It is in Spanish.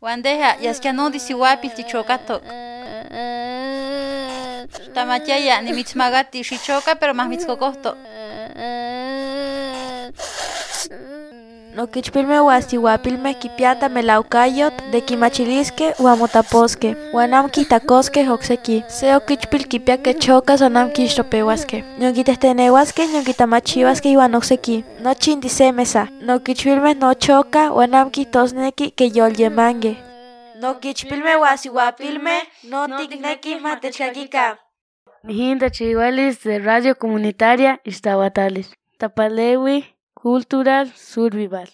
Wandeja yaskianudi siwapil tichokatok. Tamachaya ni mitzmagati shichoka pero más mitzkokohto. Nokichpilmeh uasiuapilmeh kipiata melaucayot de motaposkeh, uan amo kihtakoskeh okseki. Se uan amo kixtopeuaskeh. Nion kitehteneuaskeh nion kitamachiuaskeh iuan okseki. Nochi inti se mesa. Nokichpilmeh nochokah uan amo kihtosneki keyolyemankeh. Nokichpilmeh uasiuapilmeh no tiknekih matechkakikan. Nihintachiualis de Radio Comunitaria Ixtahuatalis. Tapalewi Cultural Survival.